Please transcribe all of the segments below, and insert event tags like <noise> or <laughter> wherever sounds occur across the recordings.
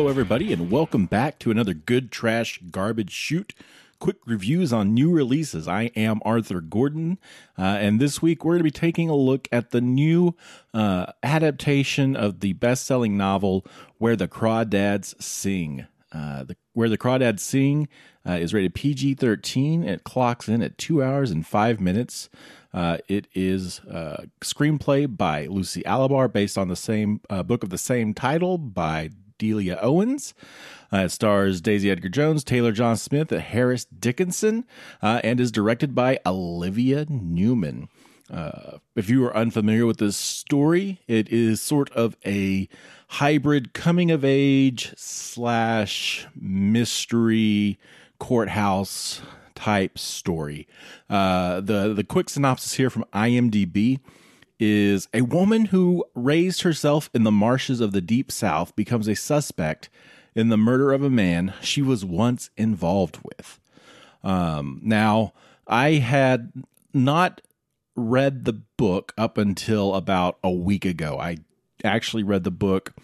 Hello, everybody, and welcome back to another Good Trash Garbage Shoot. Quick reviews on new releases. I am Arthur Gordon, uh, and this week we're going to be taking a look at the new uh, adaptation of the best selling novel Where the Crawdads Sing. Uh, the, Where the Crawdads Sing uh, is rated PG 13. It clocks in at two hours and five minutes. Uh, it is a screenplay by Lucy Alibar, based on the same uh, book of the same title by Delia Owens. Uh, it stars Daisy Edgar Jones, Taylor John Smith, Harris Dickinson, uh, and is directed by Olivia Newman. Uh, if you are unfamiliar with this story, it is sort of a hybrid coming of age slash mystery courthouse type story. Uh, the the quick synopsis here from IMDb is a woman who raised herself in the marshes of the deep south becomes a suspect in the murder of a man she was once involved with. Um, now, I had not read the book up until about a week ago. I actually read the book,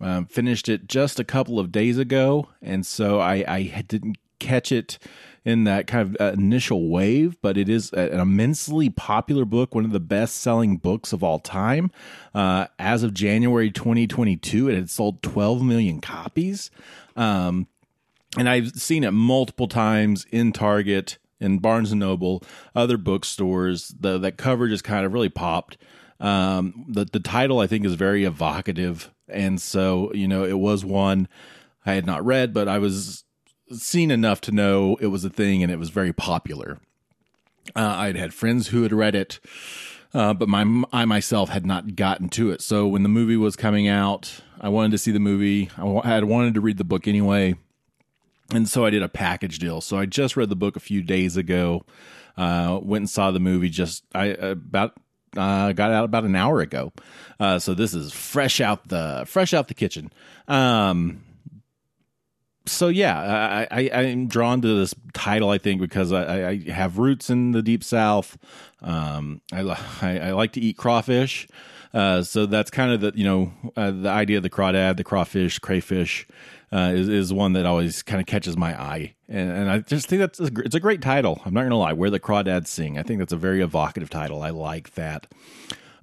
um, finished it just a couple of days ago, and so I, I didn't catch it in that kind of initial wave, but it is an immensely popular book, one of the best selling books of all time. Uh, as of January 2022, it had sold 12 million copies. Um, and I've seen it multiple times in Target, in Barnes and Noble, other bookstores. The that cover just kind of really popped. Um, the the title I think is very evocative, and so you know it was one I had not read, but I was seen enough to know it was a thing and it was very popular. Uh, I'd had friends who had read it, uh, but my I myself had not gotten to it. So when the movie was coming out, I wanted to see the movie. I had wanted to read the book anyway, and so I did a package deal. So I just read the book a few days ago. Uh, went and saw the movie just I about uh, got out about an hour ago. Uh, so this is fresh out the fresh out the kitchen. Um, so yeah, I, I am drawn to this title. I think because I, I have roots in the deep south. Um, I, <laughs> I, I like to eat crawfish, uh, so that's kind of the you know uh, the idea of the crawdad, the crawfish, crayfish. Uh, is, is one that always kind of catches my eye, and, and I just think that's a, it's a great title. I'm not gonna lie, where the crawdads sing. I think that's a very evocative title. I like that.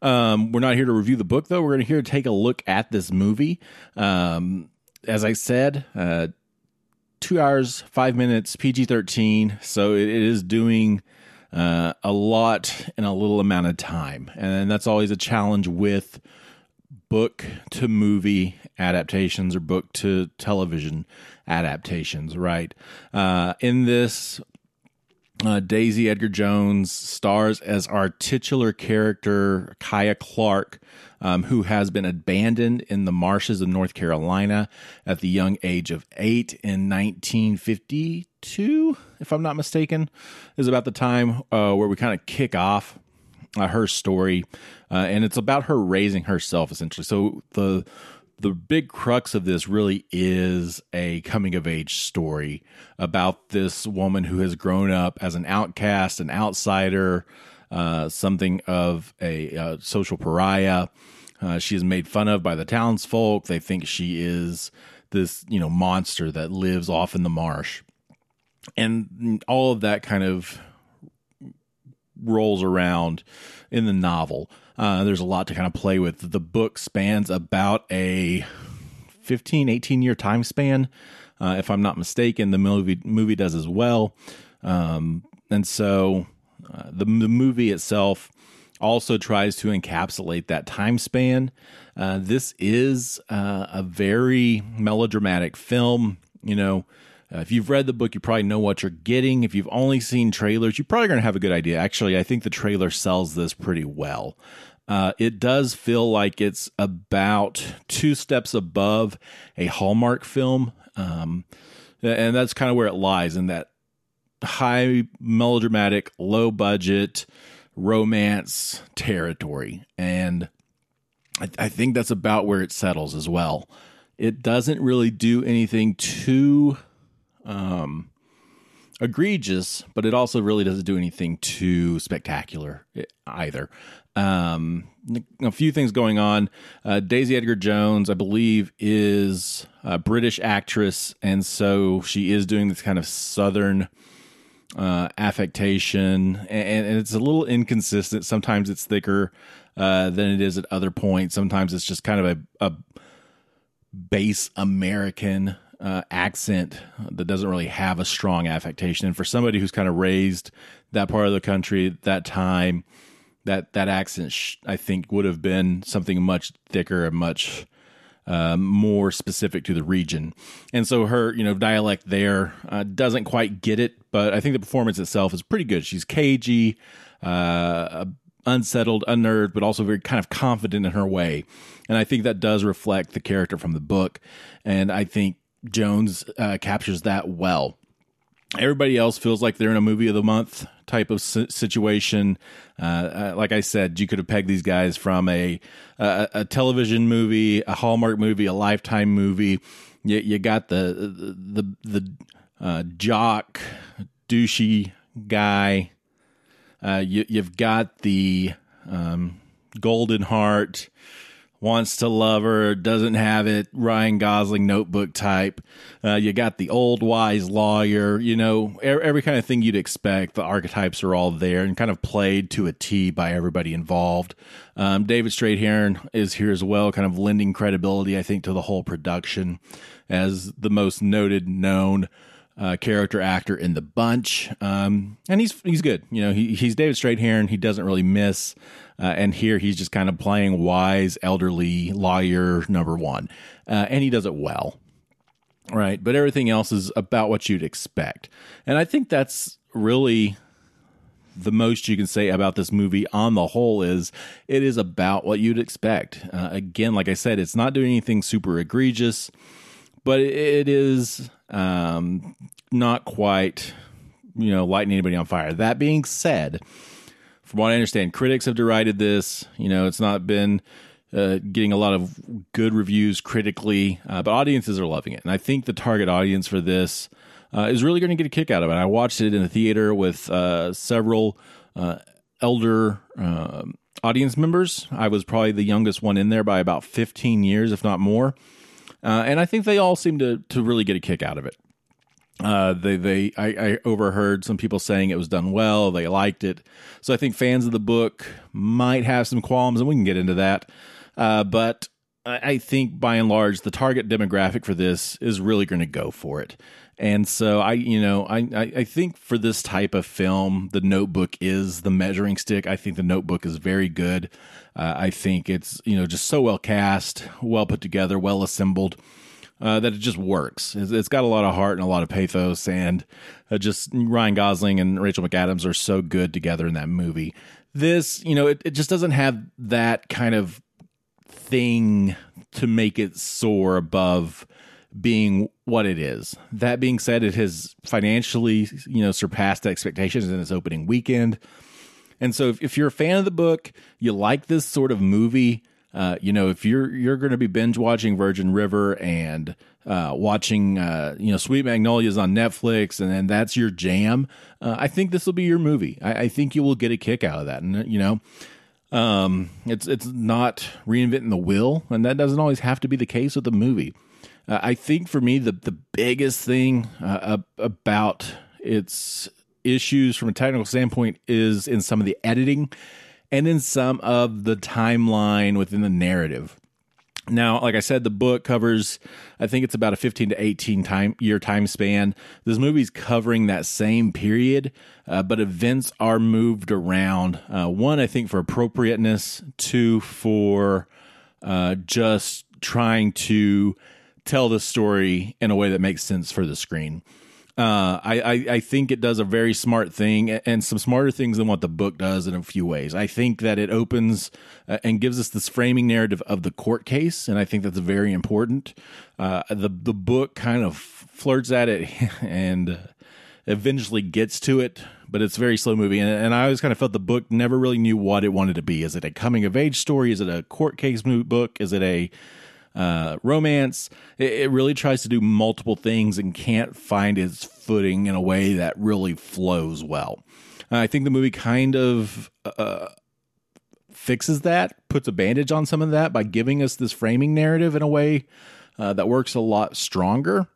Um, we're not here to review the book though. We're here to take a look at this movie. Um, as I said, uh, two hours, five minutes, PG 13. So it is doing uh, a lot in a little amount of time. And that's always a challenge with book to movie adaptations or book to television adaptations, right? Uh, in this, uh, Daisy Edgar Jones stars as our titular character, Kya Clark, um, who has been abandoned in the marshes of North Carolina at the young age of eight in 1952, if I'm not mistaken, is about the time uh, where we kind of kick off uh, her story. Uh, and it's about her raising herself, essentially. So the the big crux of this really is a coming of age story about this woman who has grown up as an outcast, an outsider, uh, something of a uh, social pariah. Uh, she is made fun of by the townsfolk. They think she is this, you know, monster that lives off in the marsh. And all of that kind of rolls around in the novel. Uh, there's a lot to kind of play with. The book spans about a 15, 18 year time span, uh, if I'm not mistaken. The movie movie does as well. Um, and so uh, the, the movie itself also tries to encapsulate that time span. Uh, this is uh, a very melodramatic film. You know, uh, if you've read the book, you probably know what you're getting. If you've only seen trailers, you're probably going to have a good idea. Actually, I think the trailer sells this pretty well. Uh, it does feel like it's about two steps above a Hallmark film. Um, and that's kind of where it lies in that high melodramatic, low budget romance territory. And I, I think that's about where it settles as well. It doesn't really do anything too um, egregious, but it also really doesn't do anything too spectacular either. Um, a few things going on. Uh, Daisy Edgar Jones, I believe, is a British actress, and so she is doing this kind of southern uh, affectation, and, and, it's a little inconsistent. Sometimes it's thicker uh, than it is at other points. Sometimes it's just kind of a, a base American uh, accent that doesn't really have a strong affectation. And for somebody who's kind of raised that part of the country that time, that that accent sh- I think would have been something much thicker and much uh, more specific to the region. And so her, you know, dialect there uh, doesn't quite get it, but I think the performance itself is pretty good. She's cagey, uh, unsettled, unnerved, but also very kind of confident in her way. And I think that does reflect the character from the book. And I think Jones uh, captures that well. Everybody else feels like they're in a movie of the month type of situation. Uh, uh, like I said, you could have pegged these guys from a, a, a television movie, a Hallmark movie, a Lifetime movie. You, you got the the the uh, jock douchey guy. Uh, you, you've got the um, golden heart wants to love her, doesn't have it. Ryan Gosling notebook type. Uh, you got the old wise lawyer, you know, every kind of thing you'd expect. The archetypes are all there and kind of played to a T by everybody involved. Um, David Strathairn is here as well, kind of lending credibility, I think, to the whole production as the most noted, known uh, character actor in the bunch, um, and he's he's good. You know, he, he's David Strathairn. He doesn't really miss. Uh, and here he's just kind of playing wise, elderly lawyer number one, uh, and he does it well, right? But everything else is about what you'd expect, and I think that's really the most you can say about this movie on the whole is it is about what you'd expect. Uh, again, like I said, it's not doing anything super egregious, but it is um, not quite, you know, lighting anybody on fire. That being said, from what I understand, critics have derided this. You know, it's not been uh, getting a lot of good reviews critically, uh, but audiences are loving it. And I think the target audience for this uh, is really going to get a kick out of it. I watched it in the theater with uh, several uh, elder um, audience members. I was probably the youngest one in there by about 15 years, if not more. Uh, and I think they all seem to to really get a kick out of it. Uh, they they I, I, overheard some people saying it was done well. They liked it, so I think fans of the book might have some qualms, and we can get into that. Uh, but I think by and large, the target demographic for this is really going to go for it. And so I, you know, I, I think for this type of film, the Notebook is the measuring stick. I think the Notebook is very good. Uh, I think it's you know just so well cast, well put together, well assembled uh, that it just works. It's, it's got a lot of heart and a lot of pathos, and uh, just Ryan Gosling and Rachel McAdams are so good together in that movie. This, you know, it, it just doesn't have that kind of thing to make it soar above being what it is. That being said, it has financially, you know, surpassed expectations in its opening weekend. And so if, if you're a fan of the book, you like this sort of movie, uh, you know, if you're you're going to be binge watching Virgin River and uh, watching, uh, you know, Sweet Magnolias on Netflix, and then that's your jam, uh, I think this will be your movie. I, I, think you will get a kick out of that, and you know, um, it's it's not reinventing the wheel, and that doesn't always have to be the case with the movie. Uh, I think for me, the the biggest thing uh, about its issues from a technical standpoint is in some of the editing and in some of the timeline within the narrative. Now, like I said, the book covers, I think it's about a 15 to 18 time year time span. This movie's covering that same period, uh, but events are moved around. Uh, one, I think for appropriateness. Two, for uh, just trying to tell the story in a way that makes sense for the screen. Uh, I, I, I think it does a very smart thing and some smarter things than what the book does in a few ways. I think that it opens uh, and gives us this framing narrative of the court case, and I think that's very important. Uh, the the book kind of flirts at it <laughs> and eventually gets to it, but it's very slow moving. And, and, I always kind of felt the book never really knew what it wanted to be. Is it a coming of age story? Is it a court case book? Is it a uh, romance. It, it, really tries to do multiple things and can't find its footing in a way that really flows well. Uh, I think the movie kind of uh, fixes that, puts a bandage on some of that by giving us this framing narrative in a way uh, that works a lot stronger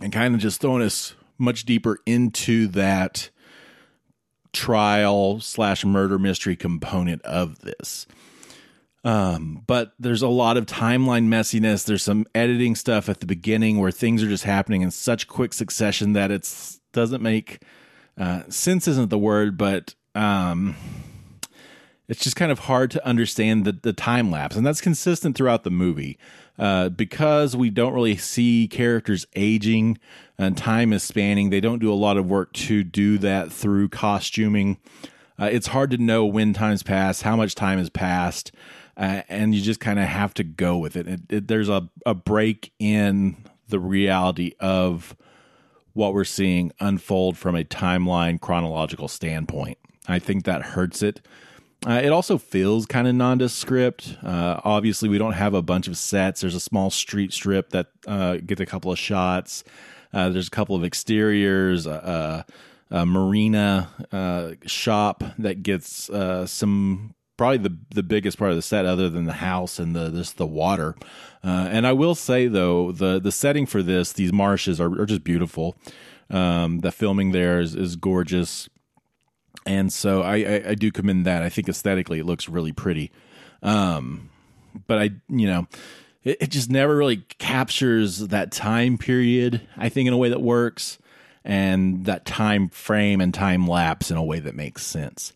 and kind of just throwing us much deeper into that trial slash murder mystery component of this. Um, but there's a lot of timeline messiness. There's some editing stuff at the beginning where things are just happening in such quick succession that it doesn't make uh, sense. Isn't the word, but um, it's just kind of hard to understand the, the time lapse, and that's consistent throughout the movie. Uh, because we don't really see characters aging and time is spanning, they don't do a lot of work to do that through costuming. Uh, it's hard to know when time's passed, how much time has passed, uh, and you just kind of have to go with it. It, it. There's a, a break in the reality of what we're seeing unfold from a timeline chronological standpoint. I think that hurts it. Uh, it also feels kind of nondescript. Uh, obviously, we don't have a bunch of sets. There's a small street strip that uh, gets a couple of shots. Uh, there's a couple of exteriors, a marina uh, shop that gets uh, some probably the the biggest part of the set, other than the house and the this the water. and I will say though, the the setting for this, these marshes are, are just beautiful. Um, the filming there is, is gorgeous and so I, I, I do commend that. I think aesthetically it looks really pretty, um, but I you know it, it just never really captures that time period. I think in a way that works, and that time frame and time lapse in a way that makes sense.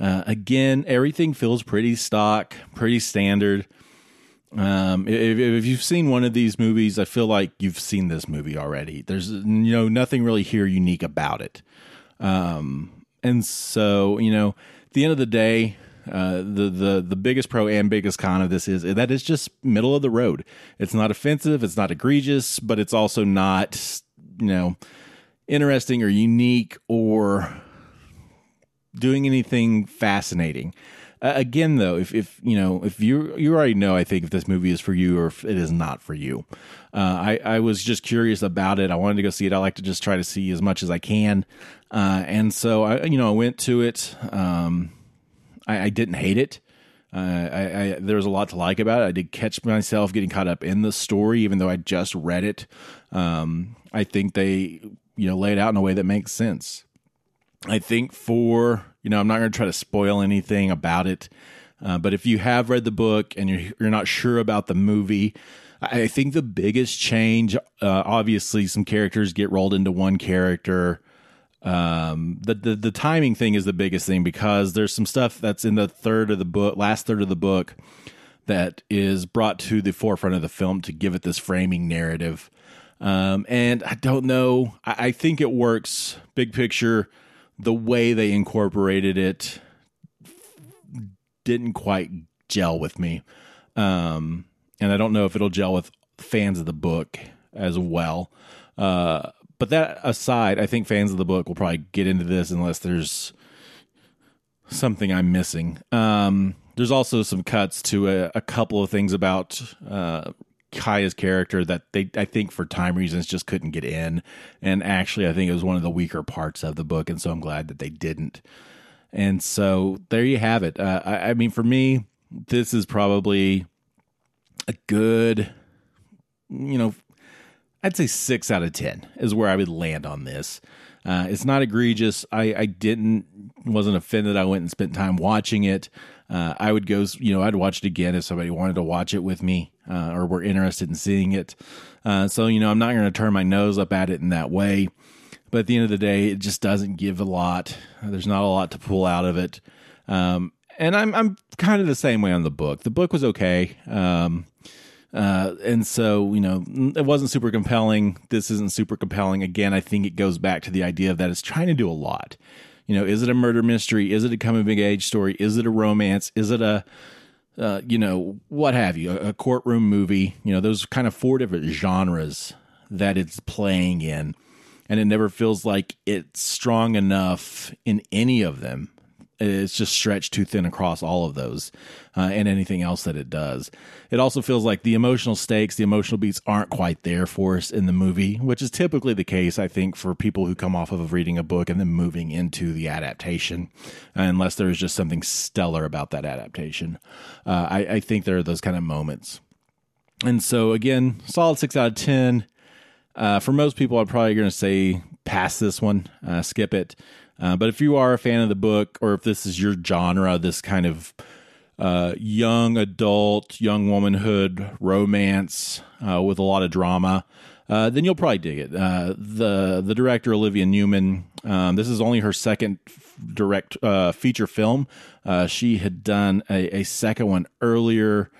Uh, again, everything feels pretty stock, pretty standard. Um, if, if, you've seen one of these movies, I feel like you've seen this movie already. There's you know nothing really here unique about it. Um, and so, you know, at the end of the day, uh, the the the biggest pro and biggest con of this is that it's just middle of the road. It's not offensive, it's not egregious, but it's also not you know interesting or unique or doing anything fascinating. Uh, again, though, if if you know if you you already know, I think if this movie is for you or if it is not for you. Uh, I I was just curious about it. I wanted to go see it. I like to just try to see as much as I can, uh, and so I you know I went to it. Um, I, I didn't hate it. Uh, I, I, there was a lot to like about it. I did catch myself getting caught up in the story, even though I just read it. Um, I think they, you know, lay it out in a way that makes sense. I think for you know, I'm not going to try to spoil anything about it, uh, but if you have read the book and you're you're not sure about the movie, I think the biggest change, uh, obviously, some characters get rolled into one character. Um, the, the the timing thing is the biggest thing because there's some stuff that's in the third of the book, last third of the book, that is brought to the forefront of the film to give it this framing narrative. Um, and I don't know. I, I think it works big picture the way they incorporated it didn't quite gel with me. Um, and I don't know if it'll gel with fans of the book as well. Uh, but that aside, I think fans of the book will probably get into this unless there's something I'm missing. Um, there's also some cuts to a, a couple of things about uh, Kya's character that they I think for time reasons just couldn't get in. And actually I think it was one of the weaker parts of the book, and so I'm glad that they didn't. And so there you have it. Uh, I, I mean, for me, this is probably a good, you know, I'd say six out of ten is where I would land on this. Uh, it's not egregious. I, I didn't wasn't offended. I went and spent time watching it. Uh, I would go, you know, I'd watch it again if somebody wanted to watch it with me uh, or were interested in seeing it. Uh, so, you know, I'm not going to turn my nose up at it in that way. But at the end of the day, it just doesn't give a lot. There's not a lot to pull out of it. Um, and I'm I'm kind of the same way on the book. The book was okay. Um, uh, and so, you know, it wasn't super compelling. This isn't super compelling. Again, I think it goes back to the idea of that it's trying to do a lot. You know, is it a murder mystery? Is it a coming of age story? Is it a romance? Is it a, uh, you know, what have you, a, a courtroom movie? You know, those kind of four different genres that it's playing in. And it never feels like it's strong enough in any of them it's just stretched too thin across all of those uh, and anything else that it does. It also feels like the emotional stakes, the emotional beats aren't quite there for us in the movie, which is typically the case, I think, for people who come off of reading a book and then moving into the adaptation, unless there is just something stellar about that adaptation. Uh, I, I think there are those kind of moments. And so, again, solid six out of 10. Uh, for most people, I'm probably going to say pass this one, uh, skip it. Uh, but if you are a fan of the book, or if this is your genre, this kind of uh, young adult, young womanhood romance uh, with a lot of drama, uh, then you'll probably dig it. Uh, the the director Olivia Newman, um, this is only her second direct feature film. she had done a, a, second one earlier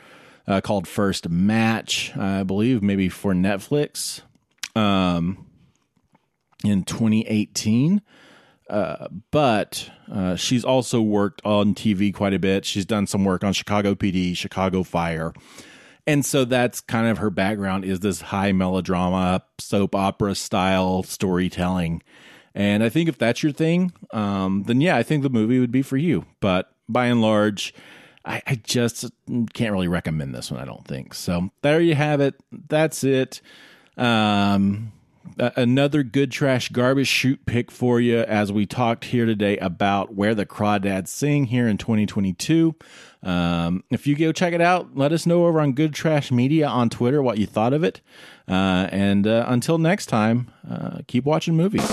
called First Match, I believe, maybe for Netflix. Um, in 2018. But uh, she's also worked on TV quite a bit. She's done some work on Chicago PD, Chicago Fire. And so that's kind of her background is this high melodrama, soap opera style storytelling. And I think if that's your thing, um, then yeah, I think the movie would be for you. But by and large, I, I just can't really recommend this one, I don't think. So there you have it. That's it. Um, another good trash garbage shoot pick for you as we talked here today about where the crawdads sing here in 2022 um, if you go check it out let us know over on good trash media on twitter what you thought of it. Uh, and uh, until next time uh, keep watching movies